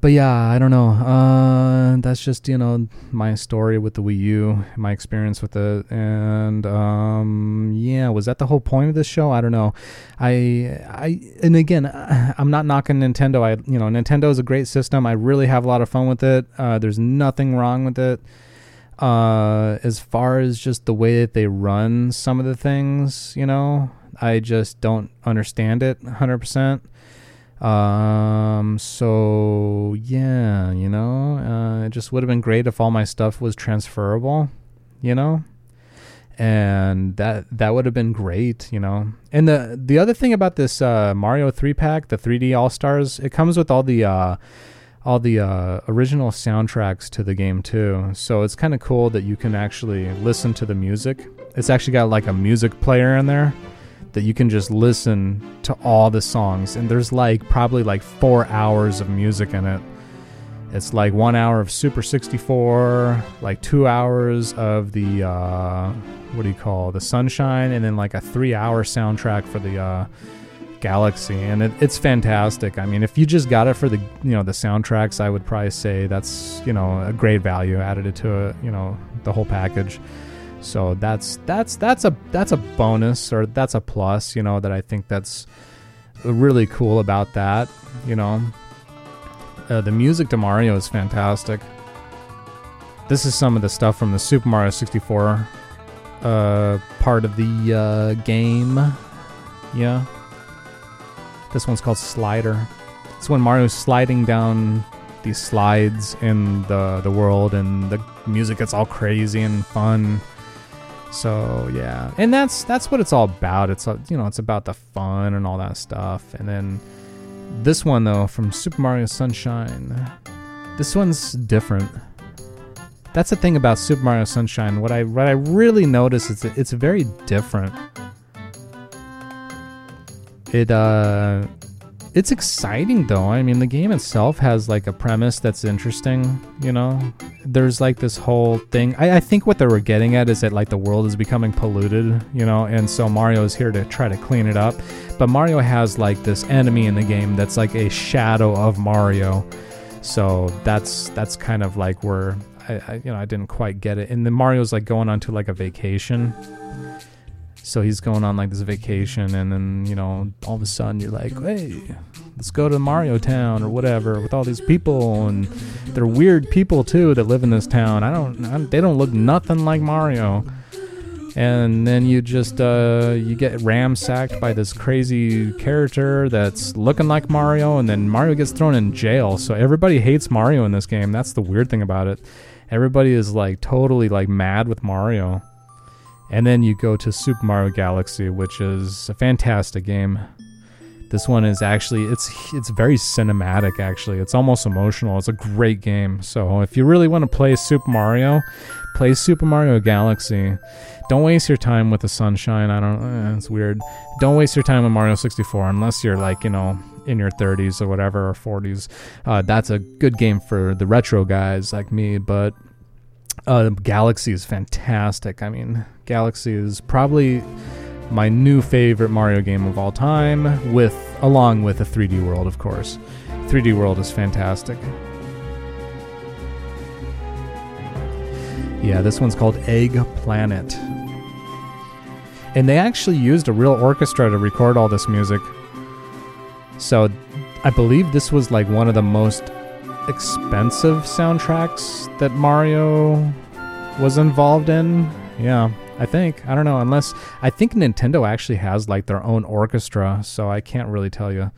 but yeah, I don't know. Uh, that's just you know my story with the Wii U, my experience with it, and um, yeah, was that the whole point of this show? I don't know. I I and again, I'm not knocking Nintendo. I you know Nintendo is a great system. I really have a lot of fun with it. Uh, there's nothing wrong with it. Uh, as far as just the way that they run some of the things, you know, I just don't understand it 100 percent um, so yeah, you know, uh, it just would have been great if all my stuff was transferable, you know, and that that would have been great, you know. And the the other thing about this uh, Mario three pack, the 3D All Stars, it comes with all the uh, all the uh, original soundtracks to the game too. So it's kind of cool that you can actually listen to the music. It's actually got like a music player in there that you can just listen to all the songs. And there's like probably like four hours of music in it. It's like one hour of super 64 like two hours of the uh, what do you call the sunshine and then like a three hour soundtrack for the uh, galaxy. And it, it's fantastic. I mean if you just got it for the you know the soundtracks i would probably say that's you know a great value added it you know the whole package so that's that's that's a that's a bonus or that's a plus, you know, that I think that's really cool about that, you know. Uh, the music to Mario is fantastic. This is some of the stuff from the Super Mario 64 uh, part of the uh, game. Yeah. This one's called Slider. It's when Mario's sliding down these slides in the the world and the music gets all crazy and fun. So yeah, and that's that's what it's all about. It's uh, you know it's about the fun and all that stuff. And then this one though from Super Mario Sunshine, this one's different. That's the thing about Super Mario Sunshine. What I what I really notice is it's very different. It uh it's exciting though. I mean, the game itself has like a premise that's interesting. You know, there's like this whole thing. I, I, think what they were getting at is that like the world is becoming polluted. You know, and so Mario is here to try to clean it up. But Mario has like this enemy in the game that's like a shadow of Mario. So that's that's kind of like where I, I you know I didn't quite get it. And then Mario's like going on to like a vacation so he's going on like this vacation, and then you know, all of a sudden you're like, hey, let's go to Mario Town or whatever with all these people, and they're weird people too that live in this town. I don't, I, they don't look nothing like Mario. and then you just uh, you get ramsacked by this crazy character that's looking like Mario, and then Mario gets thrown in jail. So everybody hates Mario in this game. That's the weird thing about it. Everybody is like totally like mad with Mario. And then you go to Super Mario Galaxy, which is a fantastic game. This one is actually it's it's very cinematic actually. It's almost emotional. It's a great game. So if you really want to play Super Mario, play Super Mario Galaxy. Don't waste your time with the Sunshine. I don't eh, it's weird. Don't waste your time with Mario 64 unless you're like, you know, in your 30s or whatever or 40s. Uh, that's a good game for the retro guys like me, but uh, Galaxy is fantastic. I mean, Galaxy is probably my new favorite Mario game of all time, with along with a 3D World, of course. 3D World is fantastic. Yeah, this one's called Egg Planet. And they actually used a real orchestra to record all this music. So I believe this was like one of the most expensive soundtracks that Mario was involved in. Yeah, I think. I don't know. Unless I think Nintendo actually has like their own orchestra, so I can't really tell you.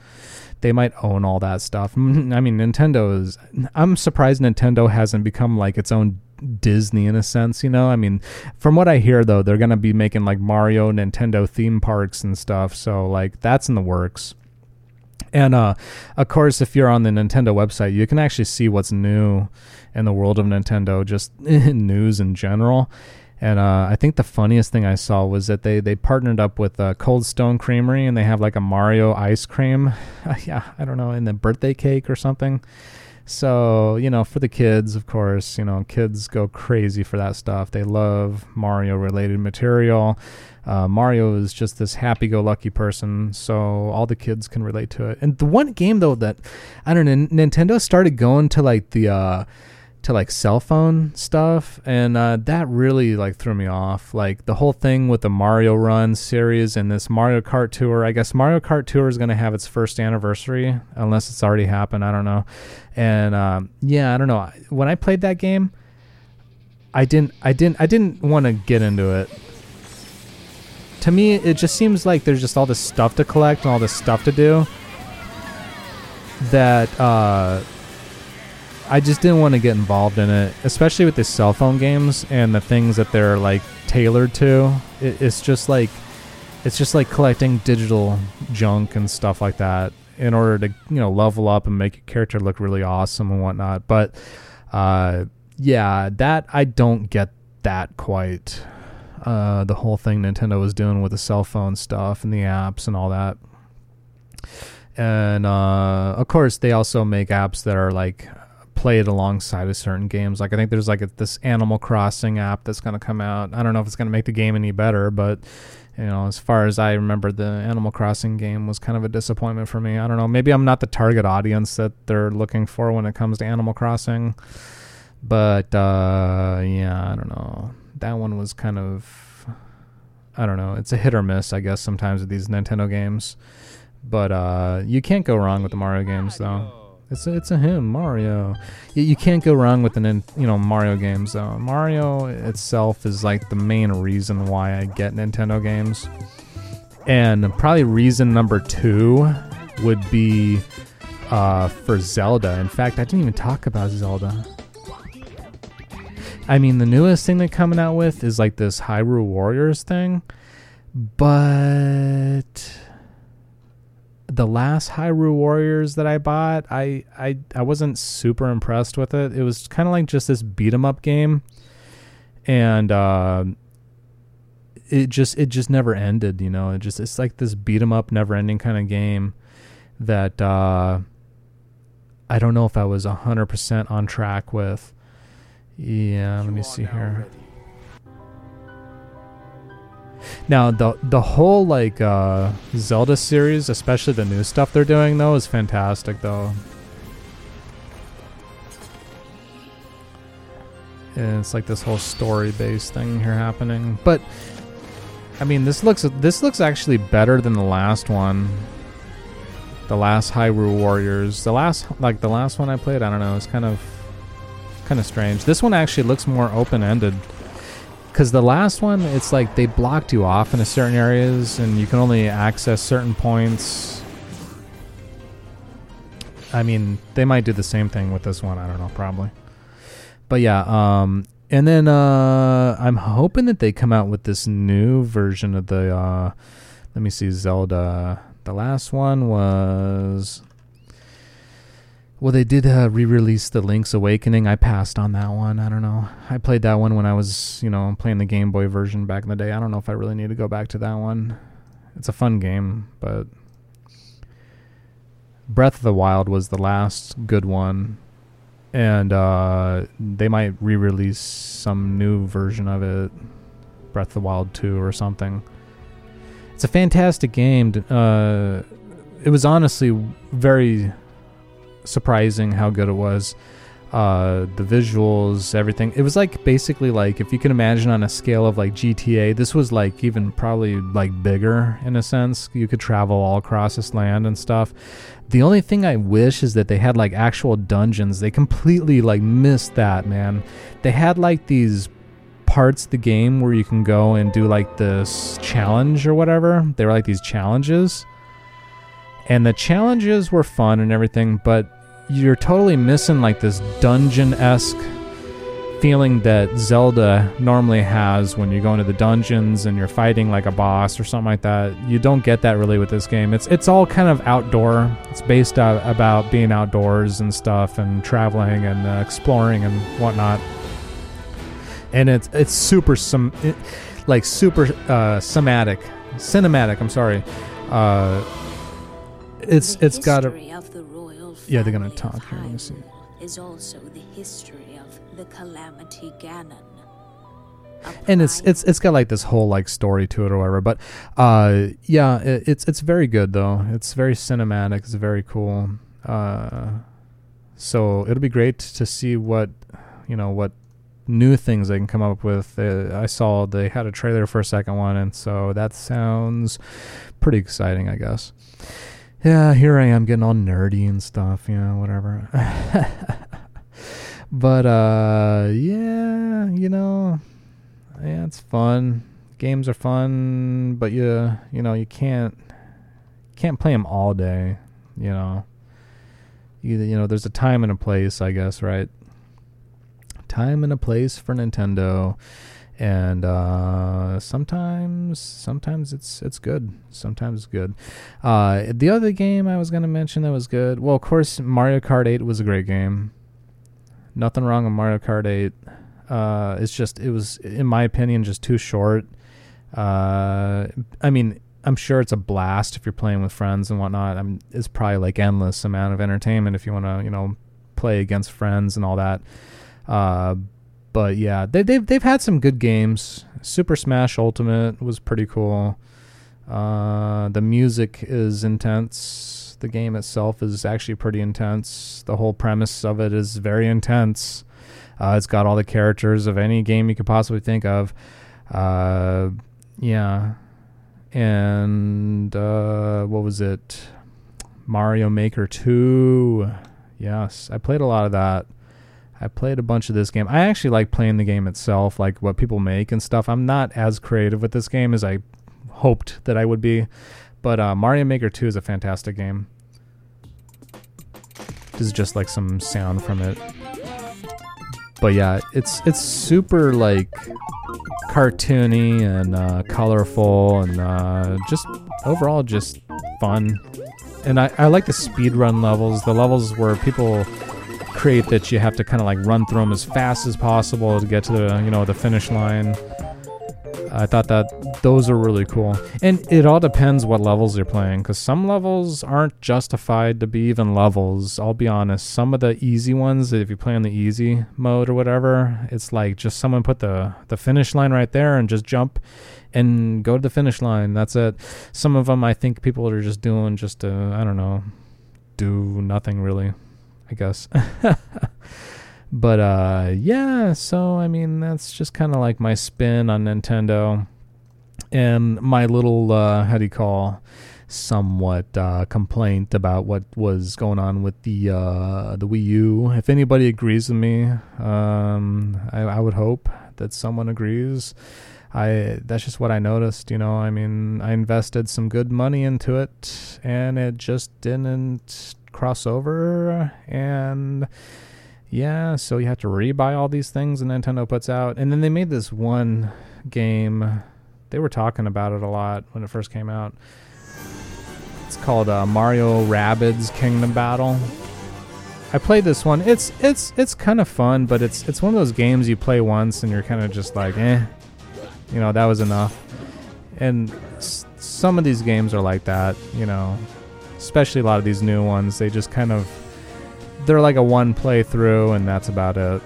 They might own all that stuff. I mean, Nintendo is. I'm surprised Nintendo hasn't become like its own Disney in a sense, you know? I mean, from what I hear though, they're going to be making like Mario Nintendo theme parks and stuff. So, like, that's in the works. And uh, of course, if you're on the Nintendo website, you can actually see what's new in the world of Nintendo, just news in general. And uh, I think the funniest thing I saw was that they, they partnered up with uh, Cold Stone Creamery and they have like a Mario ice cream. yeah, I don't know, in the birthday cake or something. So, you know, for the kids, of course, you know, kids go crazy for that stuff. They love Mario related material. Uh, Mario is just this happy go lucky person, so all the kids can relate to it. And the one game, though, that I don't know, Nintendo started going to like the. To like cell phone stuff and uh, that really like threw me off. Like the whole thing with the mario run series and this mario kart tour. I guess mario kart tour is going to have its first anniversary unless it's already happened i don't know. And um, yeah i don't know. When i played that game i didn't i didn't i didn't want to get into it. To me it just seems like there's just all this stuff to collect and all this stuff to do that uh I just didn't want to get involved in it, especially with the cell phone games and the things that they're like tailored to. It, it's just like it's just like collecting digital junk and stuff like that in order to you know level up and make your character look really awesome and whatnot. But uh, yeah, that I don't get that quite. Uh, the whole thing Nintendo was doing with the cell phone stuff and the apps and all that. And uh, of course, they also make apps that are like play it alongside of certain games. Like I think there's like a, this Animal Crossing app that's going to come out. I don't know if it's going to make the game any better, but you know, as far as I remember, the Animal Crossing game was kind of a disappointment for me. I don't know. Maybe I'm not the target audience that they're looking for when it comes to Animal Crossing, but uh, yeah, I don't know. That one was kind of, I don't know. It's a hit or miss, I guess, sometimes with these Nintendo games. But uh, you can't go wrong with the Mario games, though. It's a, it's a him, Mario. You, you can't go wrong with the you know Mario games though. Mario itself is like the main reason why I get Nintendo games, and probably reason number two would be uh, for Zelda. In fact, I didn't even talk about Zelda. I mean, the newest thing they're coming out with is like this Hyrule Warriors thing, but the last Hyrule Warriors that I bought, I I I wasn't super impressed with it. It was kind of like just this beat 'em up game, and uh, it just it just never ended. You know, it just it's like this beat 'em up, never ending kind of game that uh, I don't know if I was hundred percent on track with. Yeah, let me see here. Now the the whole like uh, Zelda series, especially the new stuff they're doing though, is fantastic though. And it's like this whole story based thing here happening. But I mean this looks this looks actually better than the last one. The last Hyrule Warriors. The last like the last one I played, I don't know, it's kind of kind of strange. This one actually looks more open ended because the last one, it's like they blocked you off in certain areas, and you can only access certain points. I mean, they might do the same thing with this one. I don't know, probably. But yeah, um, and then uh, I'm hoping that they come out with this new version of the. Uh, let me see, Zelda. The last one was. Well, they did uh, re-release the Link's Awakening. I passed on that one. I don't know. I played that one when I was, you know, playing the Game Boy version back in the day. I don't know if I really need to go back to that one. It's a fun game, but Breath of the Wild was the last good one, and uh, they might re-release some new version of it, Breath of the Wild Two or something. It's a fantastic game. Uh, it was honestly very surprising how good it was. Uh, the visuals, everything. It was like basically like if you can imagine on a scale of like GTA, this was like even probably like bigger in a sense. You could travel all across this land and stuff. The only thing I wish is that they had like actual dungeons. They completely like missed that, man. They had like these parts the game where you can go and do like this challenge or whatever. They were like these challenges. And the challenges were fun and everything, but you're totally missing like this dungeon esque feeling that Zelda normally has when you go into the dungeons and you're fighting like a boss or something like that. You don't get that really with this game. It's it's all kind of outdoor. It's based out about being outdoors and stuff and traveling and uh, exploring and whatnot. And it's it's super some it, like super uh, somatic, cinematic. I'm sorry. Uh, it's it's got a Yeah, they're gonna talk here. Let me see.
Is also the history of the calamity Ganon.
And it's it's it's got like this whole like story to it or whatever but uh yeah it, it's it's very good though it's very cinematic it's very cool uh so it'll be great to see what you know what new things they can come up with uh, i saw they had a trailer for a second one and so that sounds pretty exciting i guess yeah here i am getting all nerdy and stuff you know whatever but uh yeah you know yeah, it's fun. Games are fun, but you you know you can't can't play them all day. You know, either you know there's a time and a place, I guess, right? Time and a place for Nintendo, and uh, sometimes sometimes it's it's good. Sometimes it's good. Uh, the other game I was gonna mention that was good. Well, of course, Mario Kart 8 was a great game. Nothing wrong with Mario Kart 8. Uh, it's just it was, in my opinion, just too short. Uh, I mean, I'm sure it's a blast if you're playing with friends and whatnot. I'm, it's probably like endless amount of entertainment if you want to, you know, play against friends and all that. But yeah, they, they've they've had some good games. Super Smash Ultimate was pretty cool. Uh, the music is intense. The game itself is actually pretty intense. The whole premise of it is very intense. Uh, it's got all the characters of any game you could possibly think of. Uh, yeah. And uh, what was it? Mario Maker 2. Yes, I played a lot of that. I played a bunch of this game. I actually like playing the game itself, like what people make and stuff. I'm not as creative with this game as I hoped that I would be. But uh, Mario Maker 2 is a fantastic game. This is just like some sound from it but yeah, it's it's super like cartoony and uh, colorful and uh, just overall just fun. And I, I like the speed run levels, the levels where people create that you have to kind of like run through them as fast as possible to get to the you know the finish line. I thought that those are really cool. And it all depends what levels you're playing because some levels aren't justified to be even levels. I'll be honest. Some of the easy ones, if you play on the easy mode or whatever, it's like just someone put the, the finish line right there and just jump and go to the finish line. That's it. Some of them I think people are just doing just to, I don't know, do nothing really, I guess. But uh yeah, so I mean that's just kind of like my spin on Nintendo and my little uh how do you call somewhat uh complaint about what was going on with the uh the Wii U. If anybody agrees with me, um I, I would hope that someone agrees. I that's just what I noticed, you know. I mean, I invested some good money into it and it just didn't cross over and yeah, so you have to rebuy all these things and Nintendo puts out. And then they made this one game. They were talking about it a lot when it first came out. It's called uh, Mario Rabbids Kingdom Battle. I played this one. It's it's it's kind of fun, but it's it's one of those games you play once and you're kind of just like, eh, you know, that was enough. And s- some of these games are like that, you know, especially a lot of these new ones. They just kind of they're like a one playthrough and that's about it.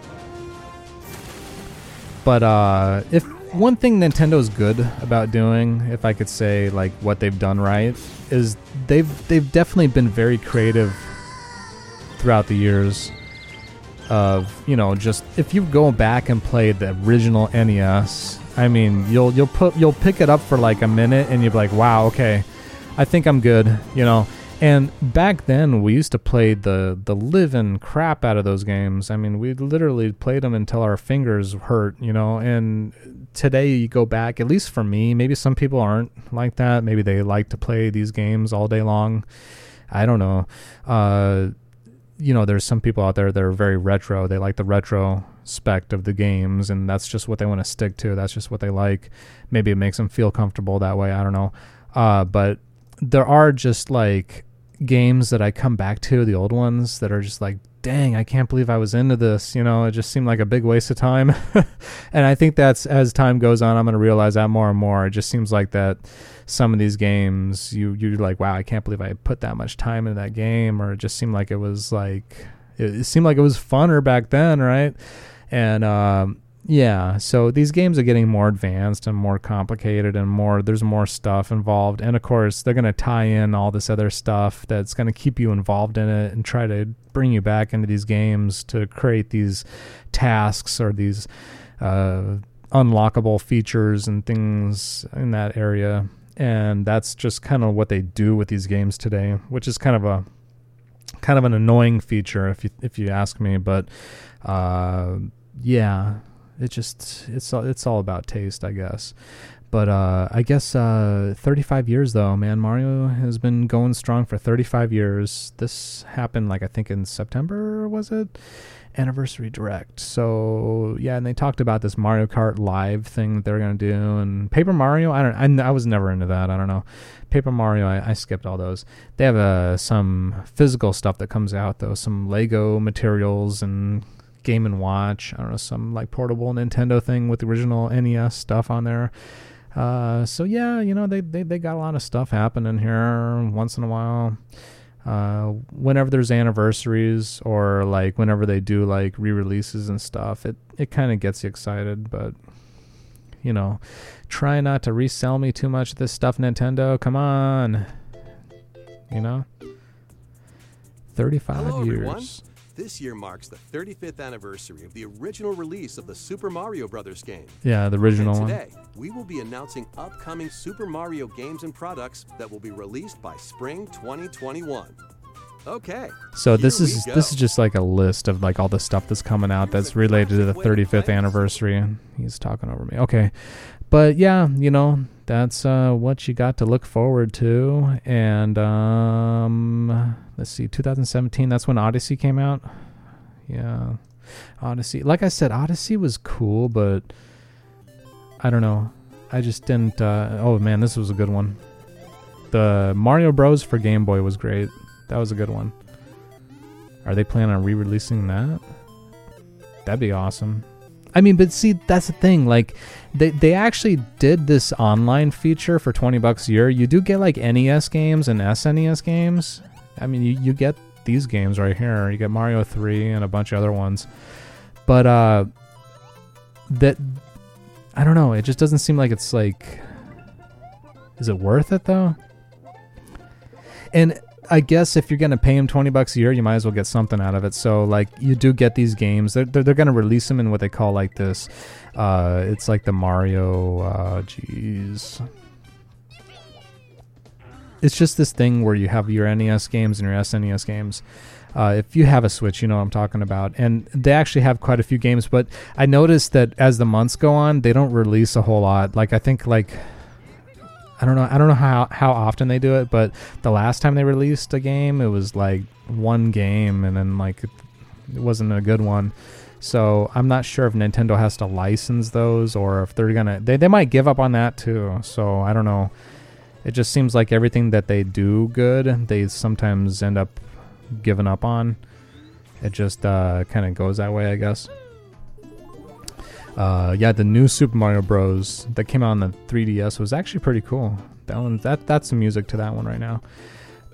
But uh if one thing Nintendo's good about doing, if I could say like what they've done right, is they've they've definitely been very creative throughout the years of, you know, just if you go back and play the original NES, I mean, you'll you'll put you'll pick it up for like a minute and you'll be like, "Wow, okay. I think I'm good," you know. And back then, we used to play the the living crap out of those games. I mean, we literally played them until our fingers hurt, you know. And today, you go back. At least for me, maybe some people aren't like that. Maybe they like to play these games all day long. I don't know. Uh, you know, there's some people out there that are very retro. They like the retro spect of the games, and that's just what they want to stick to. That's just what they like. Maybe it makes them feel comfortable that way. I don't know. Uh, but there are just like games that I come back to, the old ones that are just like, dang, I can't believe I was into this. You know, it just seemed like a big waste of time. and I think that's as time goes on, I'm going to realize that more and more. It just seems like that some of these games, you you're like, wow, I can't believe I put that much time into that game, or it just seemed like it was like, it, it seemed like it was funner back then, right? And um, yeah, so these games are getting more advanced and more complicated and more there's more stuff involved. And of course, they're going to tie in all this other stuff that's going to keep you involved in it and try to bring you back into these games to create these tasks or these uh, unlockable features and things in that area. And that's just kind of what they do with these games today, which is kind of a kind of an annoying feature if you if you ask me, but uh, yeah, it just it's all it's all about taste, I guess. But uh, I guess uh, 35 years though, man. Mario has been going strong for 35 years. This happened like I think in September was it? Anniversary direct. So yeah, and they talked about this Mario Kart Live thing that they're gonna do, and Paper Mario. I don't. I, I was never into that. I don't know. Paper Mario. I, I skipped all those. They have uh, some physical stuff that comes out though. Some Lego materials and Game and Watch. I don't know some like portable Nintendo thing with the original NES stuff on there. Uh, so yeah, you know they, they they got a lot of stuff happening here once in a while. Uh, whenever there's anniversaries or like whenever they do like re-releases and stuff, it it kind of gets you excited. But you know, try not to resell me too much of this stuff, Nintendo. Come on, you know. Thirty-five
Hello,
years.
everyone. This year marks the 35th anniversary of the original release of the Super Mario Brothers game.
Yeah, the original
and
one.
today, we will be announcing upcoming Super Mario games and products that will be released by spring 2021. Okay.
So this is
we
this is just like a list of like all the stuff that's coming out that's related to the 35th anniversary. He's talking over me. Okay. But yeah, you know, that's uh what you got to look forward to and um let's see 2017 that's when Odyssey came out. Yeah. Odyssey. Like I said Odyssey was cool, but I don't know. I just didn't uh oh man, this was a good one. The Mario Bros for Game Boy was great. That was a good one. Are they planning on re-releasing that? That'd be awesome. I mean, but see, that's the thing. Like, they they actually did this online feature for twenty bucks a year. You do get like NES games and SNES games. I mean, you you get these games right here. You get Mario Three and a bunch of other ones. But uh, that I don't know. It just doesn't seem like it's like. Is it worth it though? And I guess if you're gonna pay them twenty bucks a year, you might as well get something out of it. So like you do get these games. They're they're, they're gonna release them in what they call like this. Uh, it's like the Mario. Uh, jeez. It's just this thing where you have your NES games and your SNES games. Uh, if you have a Switch, you know what I'm talking about. And they actually have quite a few games, but I noticed that as the months go on, they don't release a whole lot. Like I think like I don't know I don't know how how often they do it, but the last time they released a game, it was like one game, and then like it, wasn't a good one. So I'm not sure if Nintendo has to license those or if they're gonna they, they might give up on that too. So I don't know. It just seems like everything that they do good, they sometimes end up giving up on. It just uh, kind of goes that way, I guess. Uh, yeah, the new Super Mario Bros. that came out on the 3DS was actually pretty cool. That one, that that's some music to that one right now.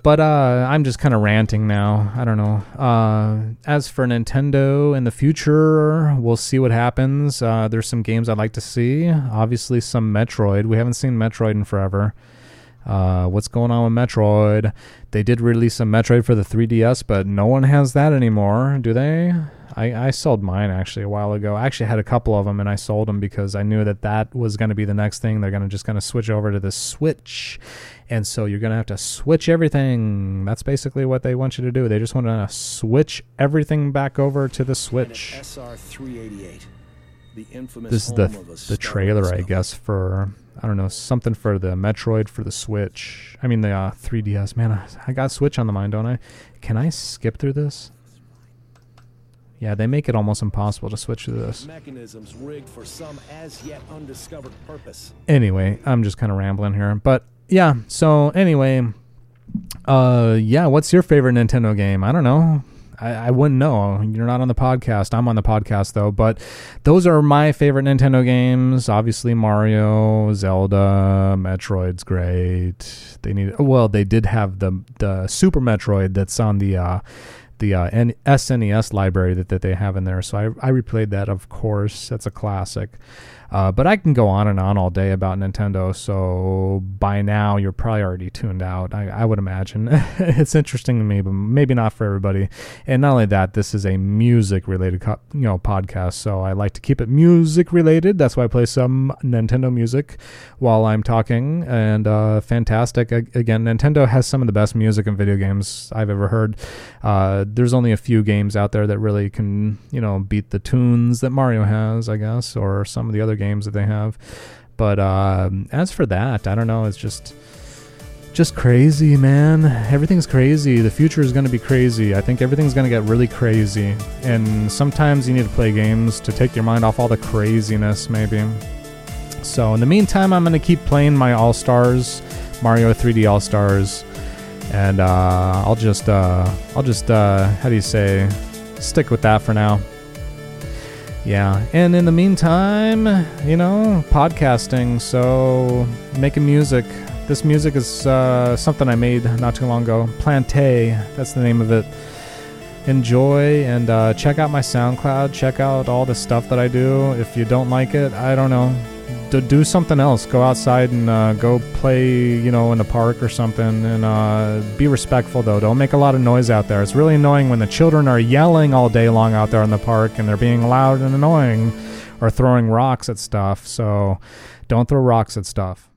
But uh, I'm just kind of ranting now. I don't know. Uh, as for Nintendo in the future, we'll see what happens. Uh, there's some games I'd like to see. Obviously, some Metroid. We haven't seen Metroid in forever. Uh, what's going on with Metroid? They did release a Metroid for the 3DS, but no one has that anymore, do they? I, I sold mine actually a while ago. I actually had a couple of them and I sold them because I knew that that was going to be the next thing. They're going to just going to switch over to the Switch. And so you're going to have to switch everything. That's basically what they want you to do. They just want to switch everything back over to the Switch.
SR388, the infamous
This is the
home of a
the trailer, I guess, for I don't know something for the Metroid for the Switch. I mean the uh, 3DS. Man, I, I got Switch on the mind, don't I? Can I skip through this? Yeah, they make it almost impossible to switch to this.
Mechanisms rigged for some as yet undiscovered purpose.
Anyway, I'm just kind of rambling here, but yeah. So anyway, uh, yeah. What's your favorite Nintendo game? I don't know. I, I wouldn't know. You're not on the podcast. I'm on the podcast though. But those are my favorite Nintendo games. Obviously, Mario, Zelda, Metroid's great. They need. Well, they did have the the Super Metroid that's on the. Uh, the uh, N- SNES library that, that they have in there. So I, I replayed that, of course. That's a classic. Uh, but I can go on and on all day about Nintendo. So by now, you're probably already tuned out. I, I would imagine. it's interesting to me, but maybe not for everybody. And not only that, this is a music related co- you know podcast. So I like to keep it music related. That's why I play some Nintendo music while I'm talking. And uh, fantastic. Again, Nintendo has some of the best music in video games I've ever heard. Uh, there's only a few games out there that really can, you know, beat the tunes that Mario has, I guess, or some of the other games that they have. But um, as for that, I don't know. It's just, just crazy, man. Everything's crazy. The future is going to be crazy. I think everything's going to get really crazy. And sometimes you need to play games to take your mind off all the craziness, maybe. So in the meantime, I'm going to keep playing my All Stars, Mario 3D All Stars, and uh, I'll just, uh, I'll just, uh, how do you say, stick with that for now. Yeah, and in the meantime, you know, podcasting. So making music. This music is uh, something I made not too long ago. Plante, that's the name of it. Enjoy and uh, check out my SoundCloud. Check out all the stuff that I do. If you don't like it, I don't know. D- do something else. Go outside and uh, go play, you know, in the park or something. And uh, be respectful, though. Don't make a lot of noise out there. It's really annoying when the children are yelling all day long out there in the park and they're being loud and annoying or throwing rocks at stuff. So don't throw rocks at stuff.